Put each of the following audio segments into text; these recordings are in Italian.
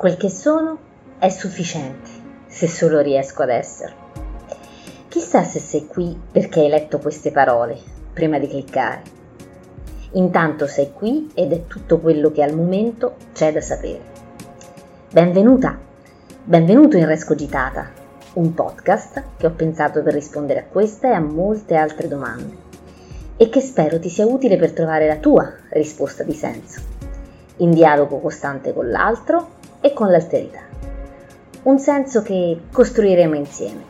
Quel che sono è sufficiente, se solo riesco ad esserlo. Chissà se sei qui perché hai letto queste parole prima di cliccare. Intanto sei qui ed è tutto quello che al momento c'è da sapere. Benvenuta, benvenuto in Rescogitata, un podcast che ho pensato per rispondere a questa e a molte altre domande e che spero ti sia utile per trovare la tua risposta di senso, in dialogo costante con l'altro e con l'alterità. Un senso che costruiremo insieme.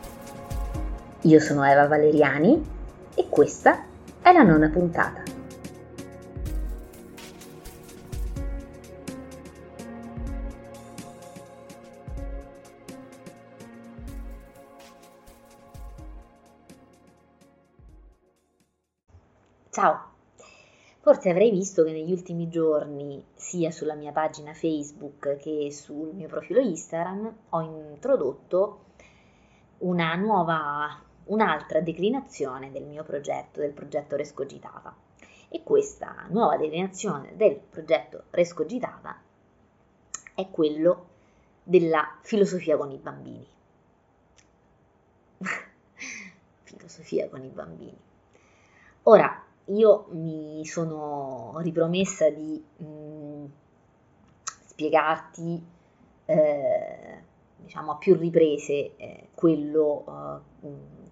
Io sono Eva Valeriani e questa è la nona puntata. Ciao! Forse avrei visto che negli ultimi giorni, sia sulla mia pagina Facebook che sul mio profilo Instagram, ho introdotto una nuova, un'altra declinazione del mio progetto, del progetto Rescogitata. E questa nuova declinazione del progetto Rescogitata è quello della filosofia con i bambini. filosofia con i bambini. Ora, io mi sono ripromessa di mh, mm, spiegarti, eh, diciamo a più riprese, eh, quello eh,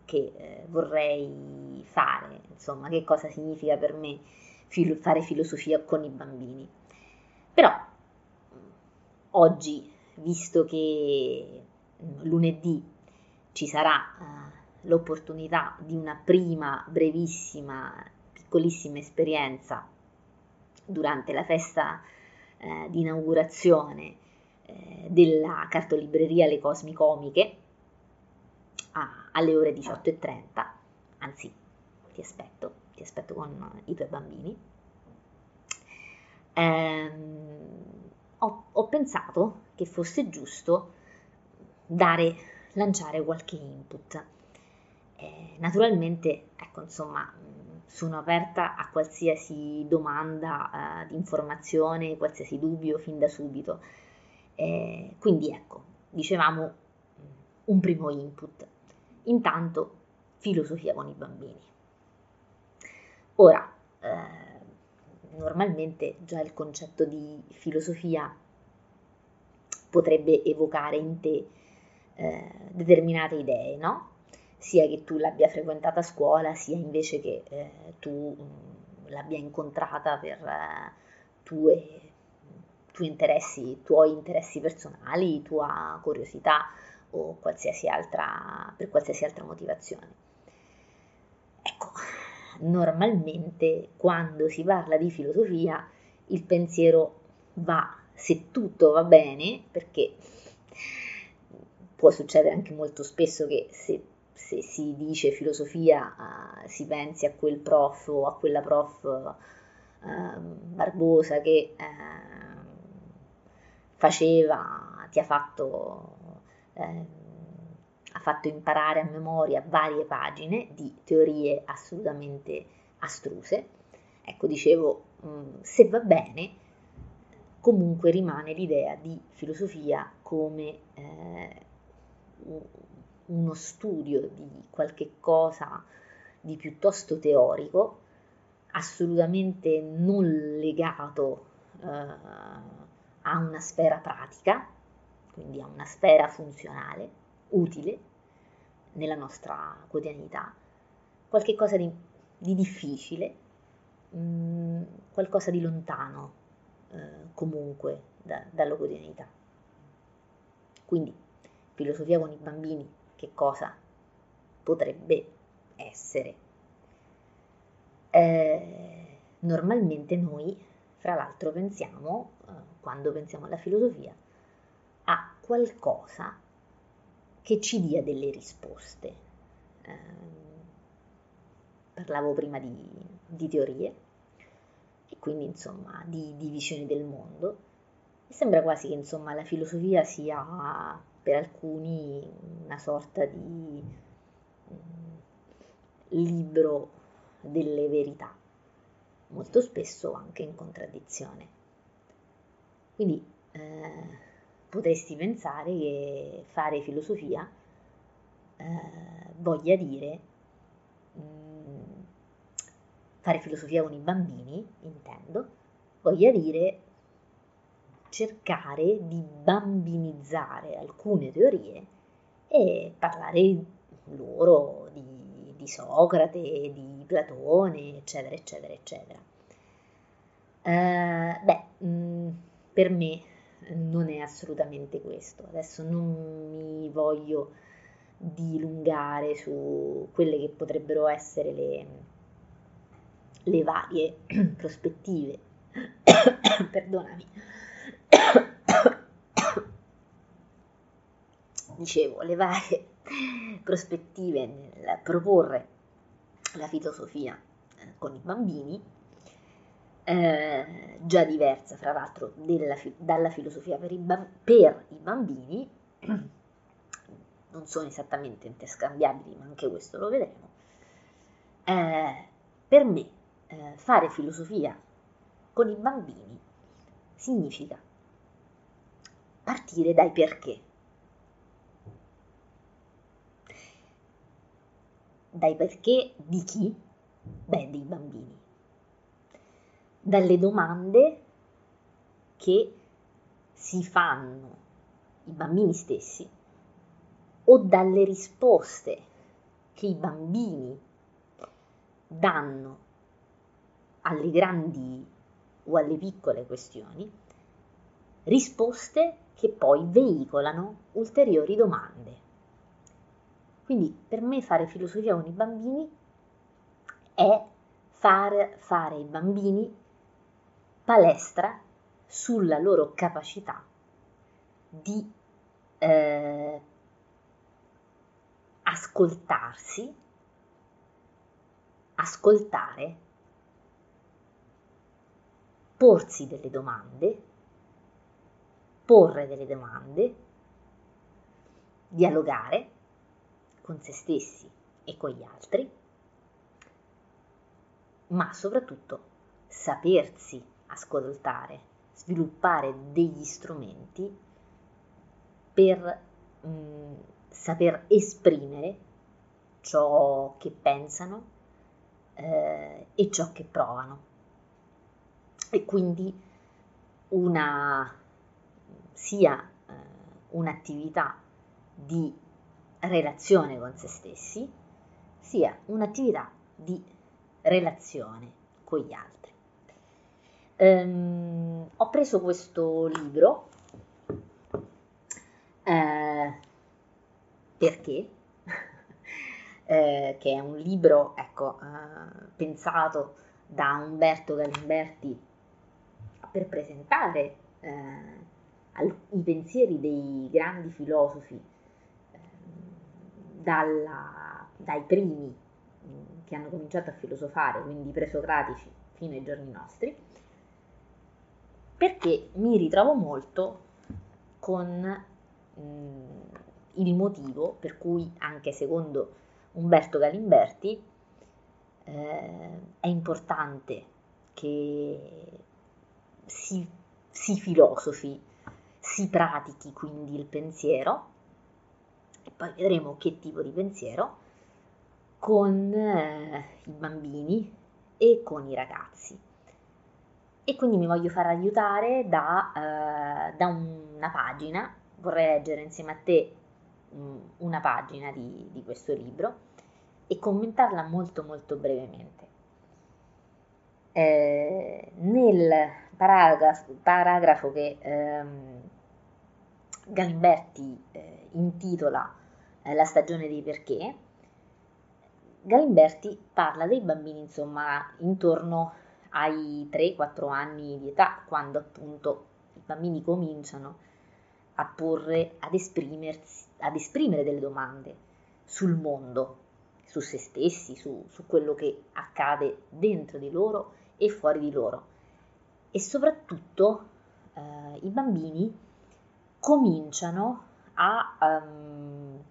che eh, vorrei fare, insomma, che cosa significa per me filo- fare filosofia con i bambini. Però oggi, visto che mm, lunedì ci sarà eh, l'opportunità di una prima brevissima piccolissima esperienza durante la festa eh, di inaugurazione eh, della cartolibreria Le Cosmi Comiche a, alle ore 18.30, anzi ti aspetto, ti aspetto con i tuoi bambini. Ehm, ho, ho pensato che fosse giusto dare, lanciare qualche input. Eh, naturalmente, ecco, insomma, sono aperta a qualsiasi domanda eh, di informazione, qualsiasi dubbio fin da subito. Eh, quindi ecco, dicevamo un primo input. Intanto filosofia con i bambini. Ora, eh, normalmente già il concetto di filosofia potrebbe evocare in te eh, determinate idee, no? Sia che tu l'abbia frequentata a scuola, sia invece che eh, tu mh, l'abbia incontrata per eh, tue, tue interessi, tuoi interessi personali, tua curiosità o qualsiasi altra, per qualsiasi altra motivazione. Ecco, normalmente quando si parla di filosofia il pensiero va, se tutto va bene, perché può succedere anche molto spesso che se se si dice filosofia uh, si pensi a quel prof o a quella prof uh, barbosa che uh, faceva, ti ha fatto, ehm, ha fatto imparare a memoria varie pagine di teorie assolutamente astruse. Ecco, dicevo, mh, mm, se va bene, comunque rimane l'idea di filosofia come eh, uno studio di qualche cosa di piuttosto teorico, assolutamente non legato eh, a una sfera pratica, quindi a una sfera funzionale, utile nella nostra quotidianità, qualche cosa di, di difficile, mh, mm, qualcosa di lontano eh, comunque da, dalla quotidianità. Quindi filosofia con i bambini che cosa potrebbe essere. Eh, normalmente noi, fra l'altro, pensiamo, eh, quando pensiamo alla filosofia, a qualcosa che ci dia delle risposte. Eh, parlavo prima di, di teorie e quindi insomma di, di visioni del mondo. E sembra quasi che insomma la filosofia sia per alcuni una sorta di mm, libro delle verità, molto spesso anche in contraddizione. Quindi eh, potresti pensare che fare filosofia eh, voglia dire mh, mm, fare filosofia con i bambini, intendo, voglia dire cercare di bambinizzare alcune teorie e parlare loro di, di Socrate, di Platone, eccetera, eccetera, eccetera. Uh, beh, mh, mm, per me non è assolutamente questo. Adesso non mi voglio dilungare su quelle che potrebbero essere le, le varie prospettive. Perdonami. Dicevo, le varie prospettive nel proporre la filosofia eh, con i bambini eh, già diversa fra l'altro della, dalla filosofia per i, per i bambini, non sono esattamente interscambiabili, ma anche questo lo vedremo. Eh, per me eh, fare filosofia con i bambini significa partire dai perché. Dai perché di chi? Beh, dei bambini dalle domande che si fanno i bambini stessi o dalle risposte che i bambini danno alle grandi o alle piccole questioni, risposte che poi veicolano ulteriori domande. Quindi per me fare filosofia con i bambini è far fare ai bambini palestra sulla loro capacità di eh, ascoltarsi, ascoltare, porsi delle domande, porre delle domande, dialogare con se stessi e con gli altri, ma soprattutto sapersi ascoltare, sviluppare degli strumenti per mh, mm, saper esprimere ciò che pensano eh, e ciò che provano. E quindi una, sia eh, un'attività di relazione con se stessi, sia un'attività di relazione con gli altri. Um, ho preso questo libro eh, perché? eh, che è un libro ecco, eh, pensato da Umberto Galimberti per presentare eh, i pensieri dei grandi filosofi ehm, dalla, dai primi che hanno cominciato a filosofare, quindi i presocratici fino ai giorni nostri perché mi ritrovo molto con mm, il motivo per cui, anche secondo Umberto Galimberti, eh, è importante che si, si filosofi, si pratichi quindi il pensiero, e poi vedremo che tipo di pensiero, con eh, i bambini e con i ragazzi e quindi mi voglio far aiutare da, uh, da una pagina, vorrei leggere insieme a te um, una pagina di, di, questo libro e commentarla molto molto brevemente. Eh, nel paragrafo, paragrafo che ehm, Galimberti eh, intitola eh, La stagione dei perché, Galimberti parla dei bambini insomma intorno ai 3-4 anni di età, quando appunto i bambini cominciano a porre, ad, ad esprimere delle domande sul mondo, su se stessi, su, su quello che accade dentro di loro e fuori di loro. E soprattutto eh, i bambini cominciano a um,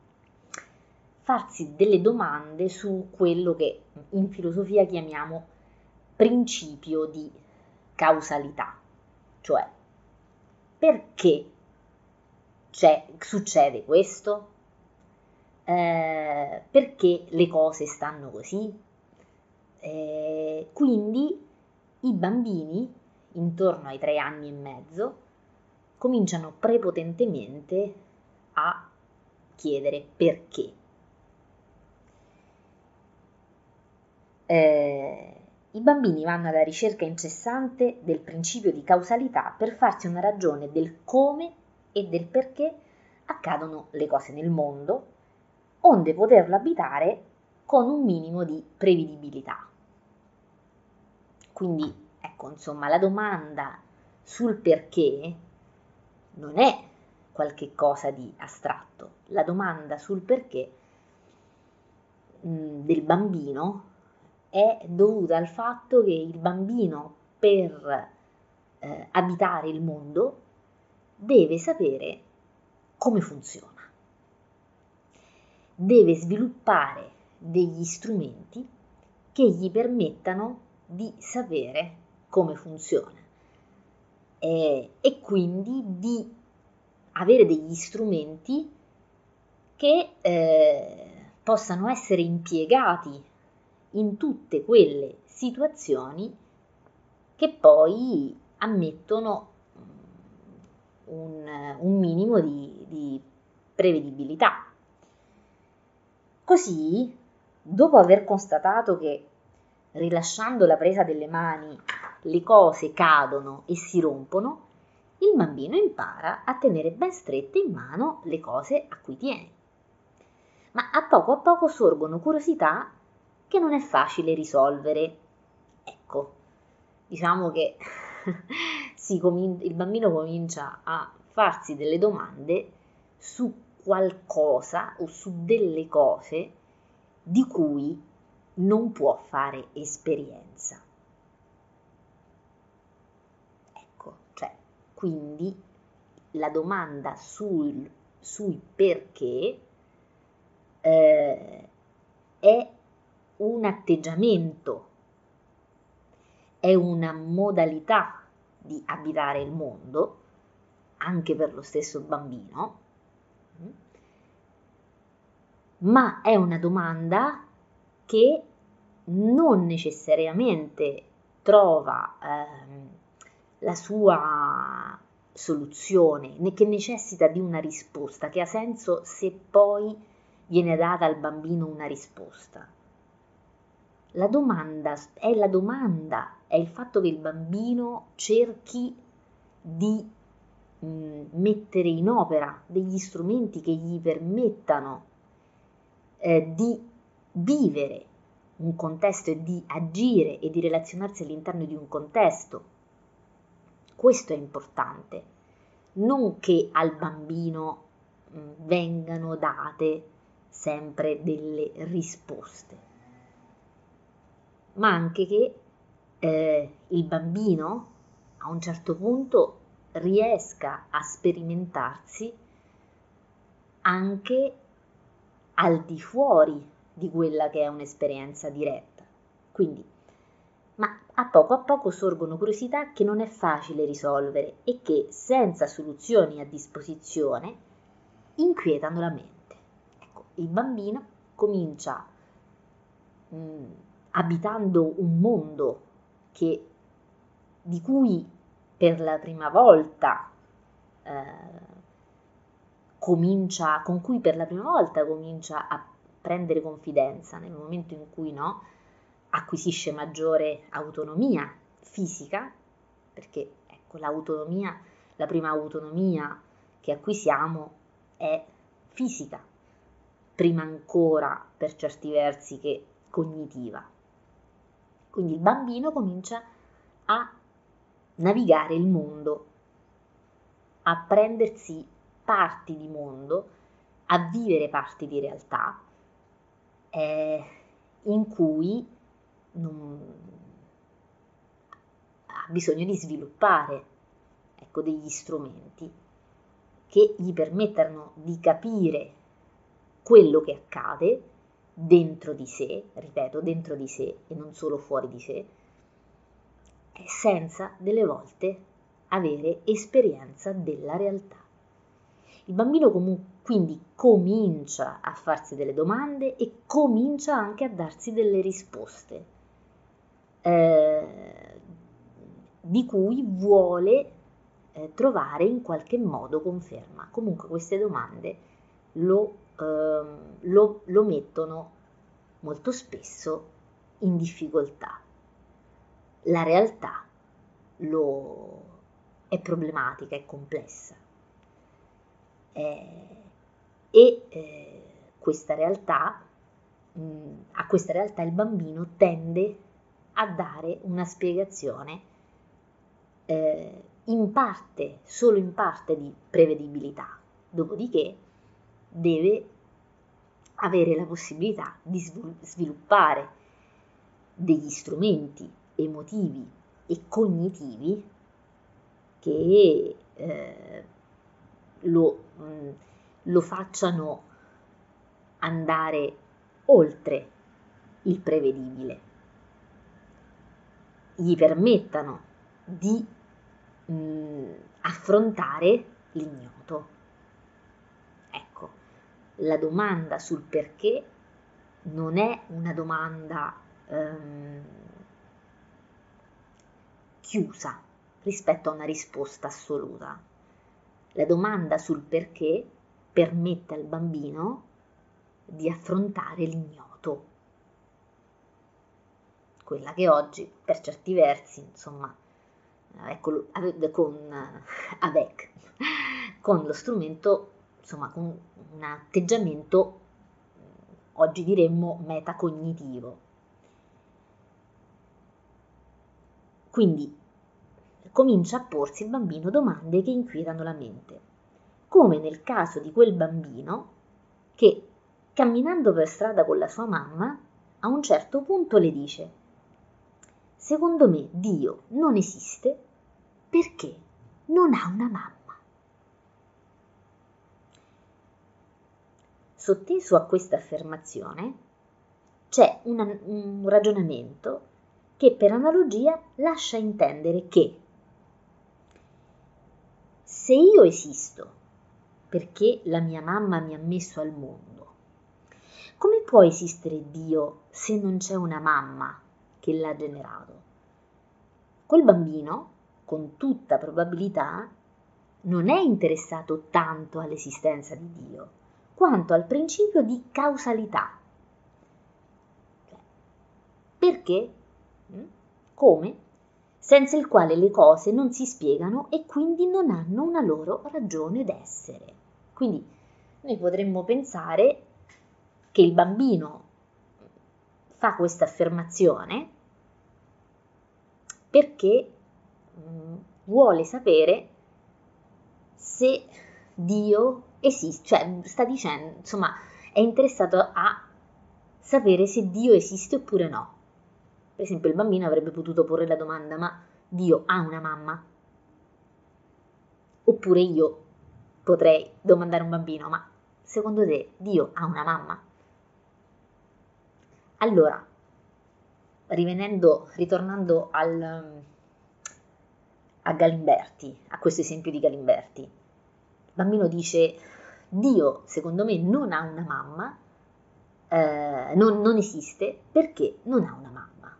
farsi delle domande su quello che in filosofia chiamiamo principio di causalità, cioè perché succede questo? Eh, perché le cose stanno così? Eh, quindi i bambini, intorno ai tre anni e mezzo, cominciano prepotentemente a chiedere perché. Eh, I bambini vanno alla ricerca incessante del principio di causalità per farsi una ragione del come e del perché accadono le cose nel mondo, onde poterlo abitare con un minimo di prevedibilità. Quindi, ecco, insomma, la domanda sul perché non è qualche cosa di astratto. La domanda sul perché mh, del bambino è dovuta al fatto che il bambino per eh, abitare il mondo deve sapere come funziona. Deve sviluppare degli strumenti che gli permettano di sapere come funziona e, e quindi di avere degli strumenti che eh, possano essere impiegati in tutte quelle situazioni che poi ammettono mm, un, un minimo di, di prevedibilità. Così, dopo aver constatato che rilasciando la presa delle mani le cose cadono e si rompono, il bambino impara a tenere ben strette in mano le cose a cui tiene. Ma a poco a poco sorgono curiosità che non è facile risolvere. Ecco, diciamo che com- il bambino comincia a farsi delle domande su qualcosa o su delle cose di cui non può fare esperienza. Ecco, cioè, quindi la domanda sul, sui perché eh, è un atteggiamento, è una modalità di abitare il mondo, anche per lo stesso bambino, ma è una domanda che non necessariamente trova ehm, la sua soluzione, che necessita di una risposta, che ha senso se poi viene data al bambino una risposta. La domanda è la domanda, è il fatto che il bambino cerchi di mh, mm, mettere in opera degli strumenti che gli permettano eh, di vivere un contesto e di agire e di relazionarsi all'interno di un contesto. Questo è importante, non che al bambino mm, vengano date sempre delle risposte ma anche che eh, il bambino a un certo punto riesca a sperimentarsi anche al di fuori di quella che è un'esperienza diretta. Quindi, a poco a poco sorgono curiosità che non è facile risolvere e che senza soluzioni a disposizione inquietano la mente. Ecco, il bambino comincia mh, mm, abitando un mondo che, di cui per la prima volta eh, comincia, con cui per la prima volta comincia a prendere confidenza nel momento in cui no, acquisisce maggiore autonomia fisica, perché ecco l'autonomia, la prima autonomia che acquisiamo è fisica, prima ancora per certi versi che cognitiva. Quindi il bambino comincia a navigare il mondo, a prendersi parti di mondo, a vivere parti di realtà eh, in cui non, ha bisogno di sviluppare ecco, degli strumenti che gli permettano di capire quello che accade dentro di sé, ripeto, dentro di sé e non solo fuori di sé, senza delle volte avere esperienza della realtà. Il bambino comunque quindi comincia a farsi delle domande e comincia anche a darsi delle risposte eh, di cui vuole eh, trovare in qualche modo conferma. Comunque queste domande lo, eh, lo, lo mettono molto spesso in difficoltà. La realtà lo, è problematica, è complessa. Eh, e eh, questa realtà, mh, a questa realtà il bambino tende a dare una spiegazione eh, in parte, solo in parte di prevedibilità, dopodiché deve avere la possibilità di sviluppare degli strumenti emotivi e cognitivi che eh, lo, mh, lo facciano andare oltre il prevedibile, gli permettano di mh, affrontare l'ignoto. Ecco, la domanda sul perché non è una domanda um, chiusa rispetto a una risposta assoluta. La domanda sul perché permette al bambino di affrontare l'ignoto, quella che oggi per certi versi, insomma, ecco, con AVEC, con lo strumento, insomma, con un atteggiamento, oggi diremmo, metacognitivo. Quindi comincia a porsi il bambino domande che inquietano la mente come nel caso di quel bambino che, camminando per strada con la sua mamma, a un certo punto le dice, secondo me Dio non esiste perché non ha una mamma. Sotteso a questa affermazione c'è una, un ragionamento che per analogia lascia intendere che se io esisto perché la mia mamma mi ha messo al mondo. Come può esistere Dio se non c'è una mamma che l'ha generato? Quel bambino, con tutta probabilità, non è interessato tanto all'esistenza di Dio, quanto al principio di causalità. Perché? Mm? Come? Senza il quale le cose non si spiegano e quindi non hanno una loro ragione d'essere. Quindi noi potremmo pensare che il bambino fa questa affermazione perché mh, mm, vuole sapere se Dio esiste, cioè sta dicendo, insomma, è interessato a sapere se Dio esiste oppure no. Per esempio il bambino avrebbe potuto porre la domanda, ma Dio ha una mamma? Oppure io potrei domandare a un bambino, ma secondo te Dio ha una mamma? Allora, rivenendo, ritornando al, a Galimberti, a questo esempio di Galimberti, il bambino dice, Dio secondo me non ha una mamma, eh, non, non esiste perché non ha una mamma.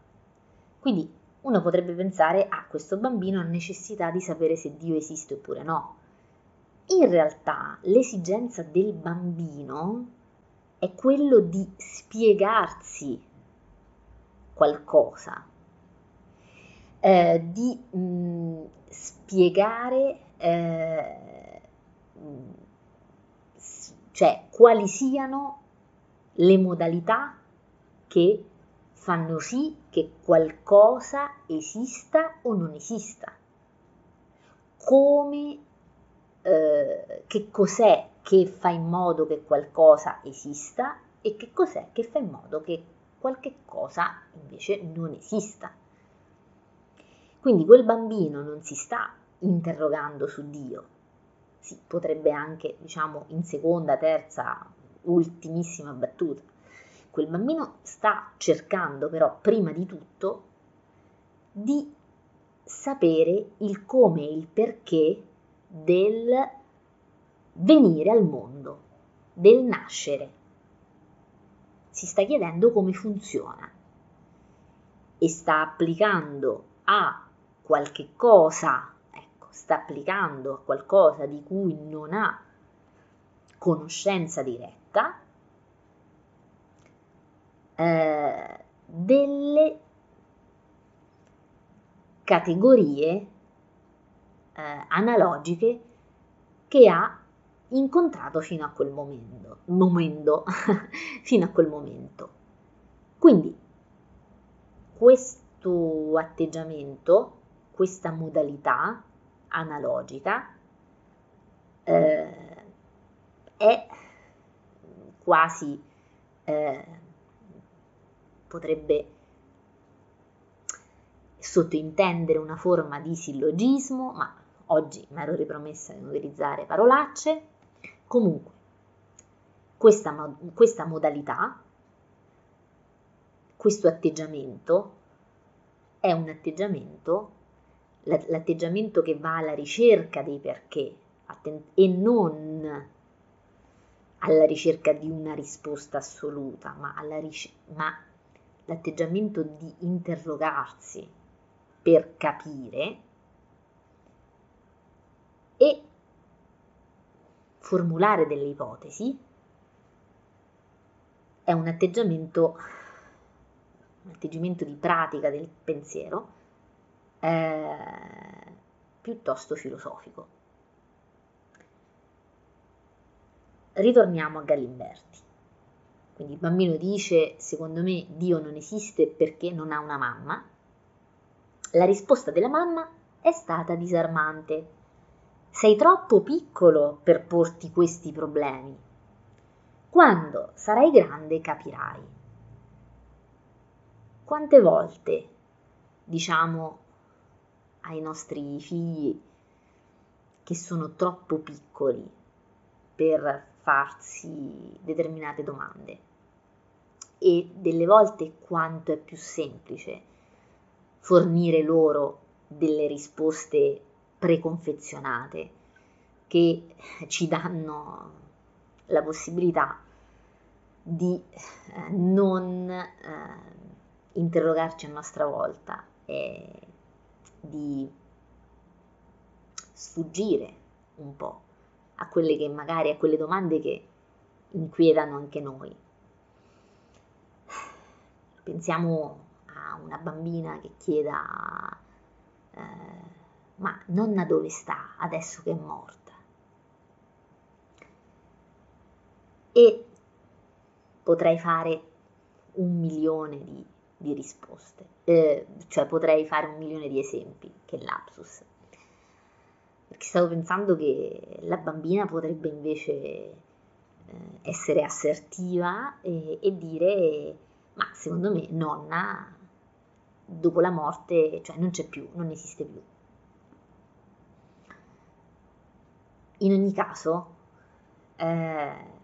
Quindi uno potrebbe pensare, ah, questo bambino ha necessità di sapere se Dio esiste oppure no. In realtà l'esigenza del bambino è quello di spiegarsi qualcosa, eh, di mh, mm, spiegare eh, cioè quali siano le modalità che fanno sì che qualcosa esista o non esista. Come eh, che cos'è che fa in modo che qualcosa esista e che cos'è che fa in modo che qualche cosa invece non esista. Quindi quel bambino non si sta interrogando su Dio, si potrebbe anche, diciamo, in seconda, terza, ultimissima battuta. Quel bambino sta cercando però prima di tutto di sapere il come e il perché del, venire al mondo, del nascere. Si sta chiedendo come funziona e sta applicando a qualche cosa, ecco, sta applicando a qualcosa di cui non ha conoscenza diretta, eh, delle categorie eh, analogiche che ha incontrato fino a quel momento, momento fino a quel momento. Quindi questo atteggiamento, questa modalità analogica eh, è quasi eh, potrebbe sottintendere una forma di sillogismo, ma oggi mi ero ripromessa di non utilizzare parolacce. Comunque, questa, questa modalità, questo atteggiamento è un atteggiamento, l'atteggiamento che va alla ricerca dei perché e non alla ricerca di una risposta assoluta, ma, ric- ma l'atteggiamento di interrogarsi per capire e formulare delle ipotesi è un atteggiamento, un atteggiamento di pratica del pensiero eh, piuttosto filosofico. Ritorniamo a Galimberti. Quindi il bambino dice, secondo me Dio non esiste perché non ha una mamma. La risposta della mamma è stata disarmante. Sei troppo piccolo per porti questi problemi. Quando sarai grande capirai. Quante volte diciamo ai nostri figli che sono troppo piccoli per farsi determinate domande? e delle volte quanto è più semplice fornire loro delle risposte preconfezionate che ci danno la possibilità di eh, non eh, interrogarci a nostra volta e di sfuggire un po' a quelle che magari a quelle domande che inquietano anche noi. Pensiamo a una bambina che chieda eh, ma nonna dove sta adesso che è morta? E potrei fare un milione di, di risposte, eh, cioè potrei fare un milione di esempi, che lapsus. Perché stavo pensando che la bambina potrebbe invece eh, essere assertiva e, e dire ma secondo me nonna dopo la morte, cioè non c'è più, non esiste più. In ogni caso, eh,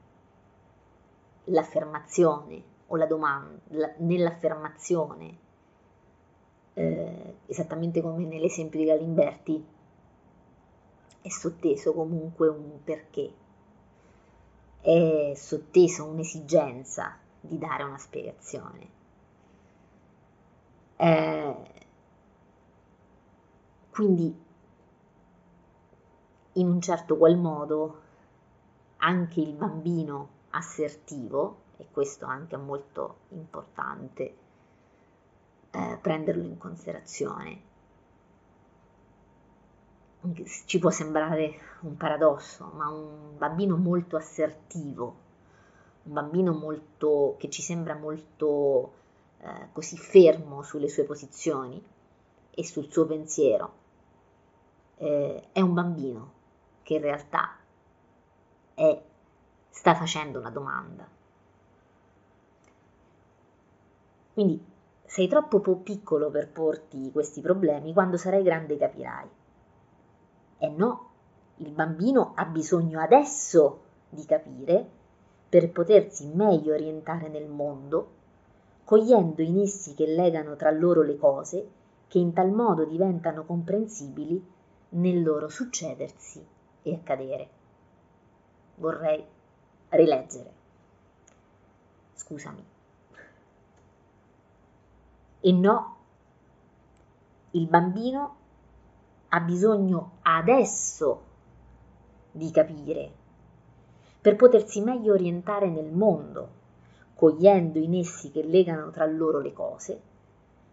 l'affermazione o la domanda, la, nell'affermazione, eh, esattamente come nell'esempio di Galimberti, è sotteso comunque un perché, è sotteso un'esigenza di dare una spiegazione. Eh, quindi, in un certo qual modo, anche il bambino assertivo, e questo anche è molto importante eh, prenderlo in considerazione, ci può sembrare un paradosso, ma un bambino molto assertivo un bambino molto, che ci sembra molto eh, così fermo sulle sue posizioni e sul suo pensiero, eh, è un bambino che in realtà è, sta facendo una domanda. Quindi sei troppo piccolo per porti questi problemi, quando sarai grande capirai. E no, il bambino ha bisogno adesso di capire per potersi meglio orientare nel mondo, cogliendo in essi che legano tra loro le cose che in tal modo diventano comprensibili nel loro succedersi e accadere. vorrei rileggere. Scusami. E no, il bambino ha bisogno adesso di capire per potersi meglio orientare nel mondo, cogliendo i nessi che legano tra loro le cose,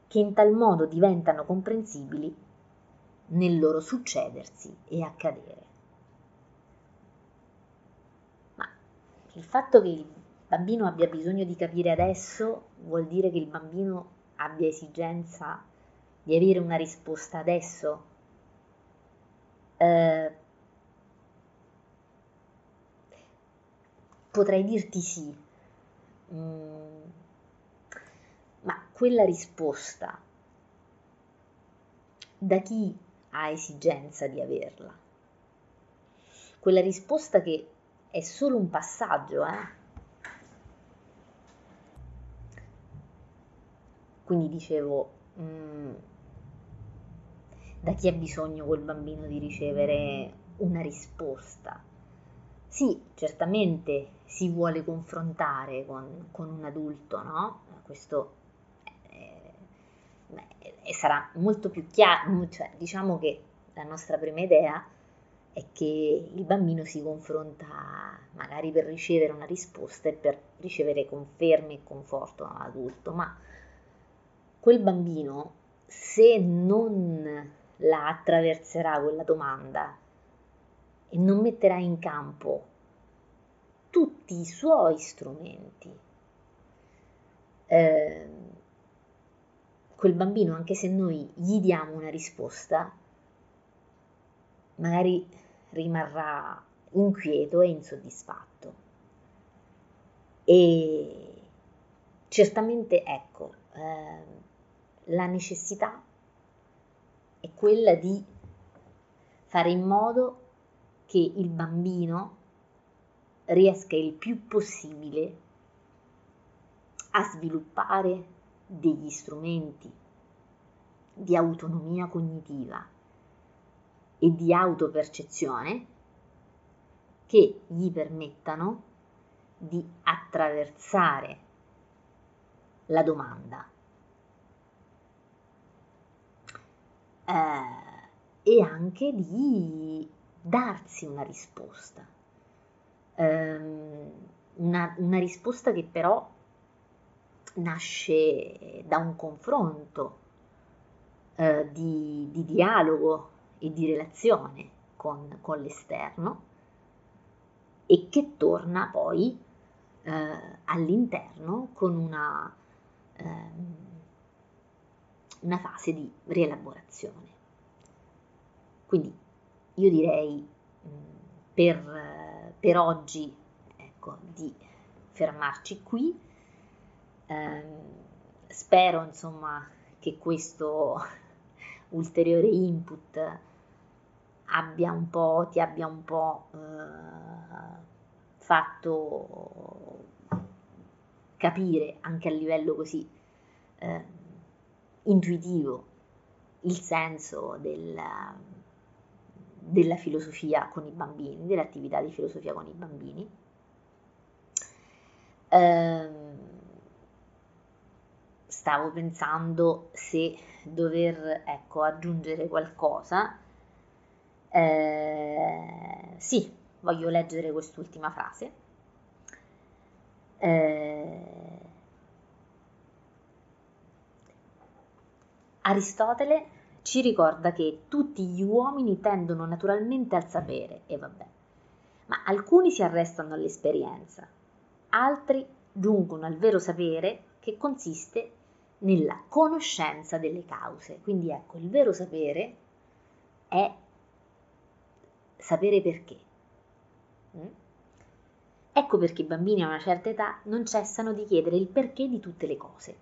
che in tal modo diventano comprensibili nel loro succedersi e accadere. Ma il fatto che il bambino abbia bisogno di capire adesso vuol dire che il bambino abbia esigenza di avere una risposta adesso? Eh, potrei dirti sì, mm, ma quella risposta da chi ha esigenza di averla. Quella risposta che è solo un passaggio, eh? Quindi dicevo, mh, mm, da chi ha bisogno quel bambino di ricevere una risposta? Sì, certamente si vuole confrontare con, con un adulto, no? Questo e sarà molto più chiaro, cioè, diciamo che la nostra prima idea è che il bambino si confronta magari per ricevere una risposta e per ricevere conferme e conforto da un adulto, ma quel bambino se non la attraverserà quella domanda e non metterà in campo tutti i suoi strumenti, eh, quel bambino, anche se noi gli diamo una risposta, magari rimarrà inquieto e insoddisfatto. E certamente, ecco, eh, la necessità è quella di fare in modo che il bambino riesca il più possibile a sviluppare degli strumenti di autonomia cognitiva e di autopercezione che gli permettano di attraversare la domanda. Eh, e anche di darsi una risposta, eh, una, una risposta che però nasce da un confronto eh, di, di, dialogo e di relazione con, con, l'esterno e che torna poi eh, all'interno con una, eh, una fase di rielaborazione. Quindi io direi per, per oggi ecco, di fermarci qui eh, spero insomma che questo ulteriore input abbia un po', ti abbia un po' eh, fatto capire anche a livello così eh, intuitivo il senso del, della filosofia con i bambini, dell'attività di filosofia con i bambini. Eh, stavo pensando se dover ecco, aggiungere qualcosa. Eh, sì, voglio leggere quest'ultima frase. Eh, Aristotele ci ricorda che tutti gli uomini tendono naturalmente al sapere, e vabbè, ma alcuni si arrestano all'esperienza, altri giungono al vero sapere che consiste nella conoscenza delle cause. Quindi ecco, il vero sapere è sapere perché. Mm? Ecco perché i bambini a una certa età non cessano di chiedere il perché di tutte le cose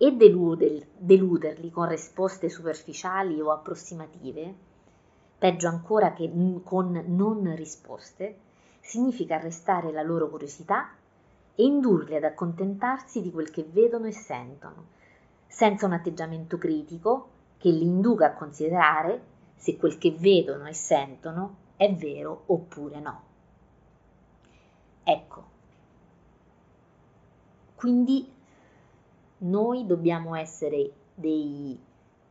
e deluder, deluderli con risposte superficiali o approssimative, peggio ancora che con non risposte, significa arrestare la loro curiosità e indurli ad accontentarsi di quel che vedono e sentono, senza un atteggiamento critico che li induca a considerare se quel che vedono e sentono è vero oppure no. Ecco, quindi noi dobbiamo essere dei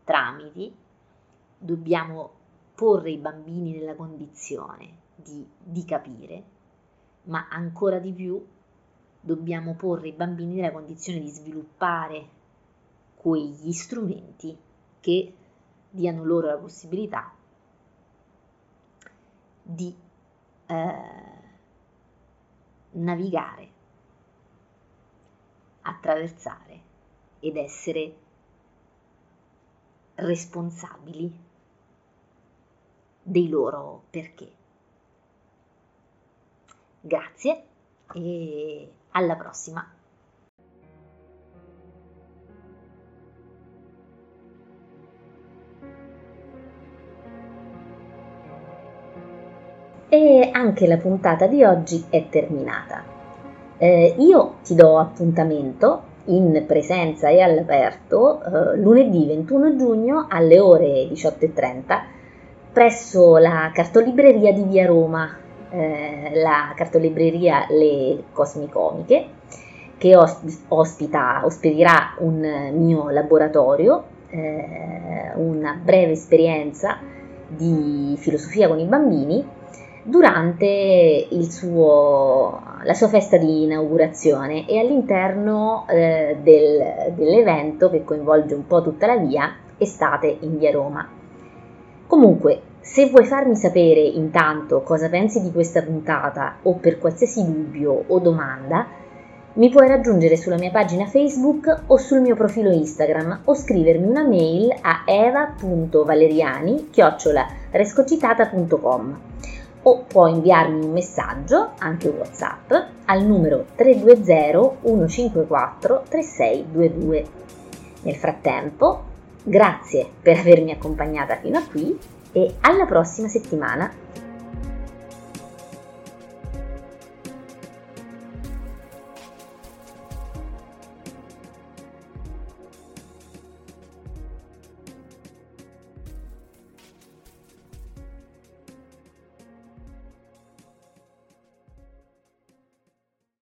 tramiti, dobbiamo porre i bambini nella condizione di, di capire, ma ancora di più dobbiamo porre i bambini nella condizione di sviluppare quegli strumenti che diano loro la possibilità di eh, navigare, attraversare ed essere responsabili dei loro perché. Grazie e alla prossima. E anche la puntata di oggi è terminata. Eh, io ti do appuntamento in presenza e all'aperto eh, lunedì 21 giugno alle ore 18.30 presso la cartolibreria di Via Roma, eh, la cartolibreria Le Cosmicomiche, che ospita, ospiterà un mio laboratorio, eh, una breve esperienza di filosofia con i bambini durante suo, la sua festa di inaugurazione e all'interno eh, del, dell'evento che coinvolge un po' tutta la via estate in via Roma. Comunque, se vuoi farmi sapere intanto cosa pensi di questa puntata o per qualsiasi dubbio o domanda, mi puoi raggiungere sulla mia pagina Facebook o sul mio profilo Instagram o scrivermi una mail a eva.valeriani-rescocitata.com o puoi inviarmi un messaggio, anche WhatsApp, al numero 320 154 3622. Nel frattempo, grazie per avermi accompagnata fino a qui e alla prossima settimana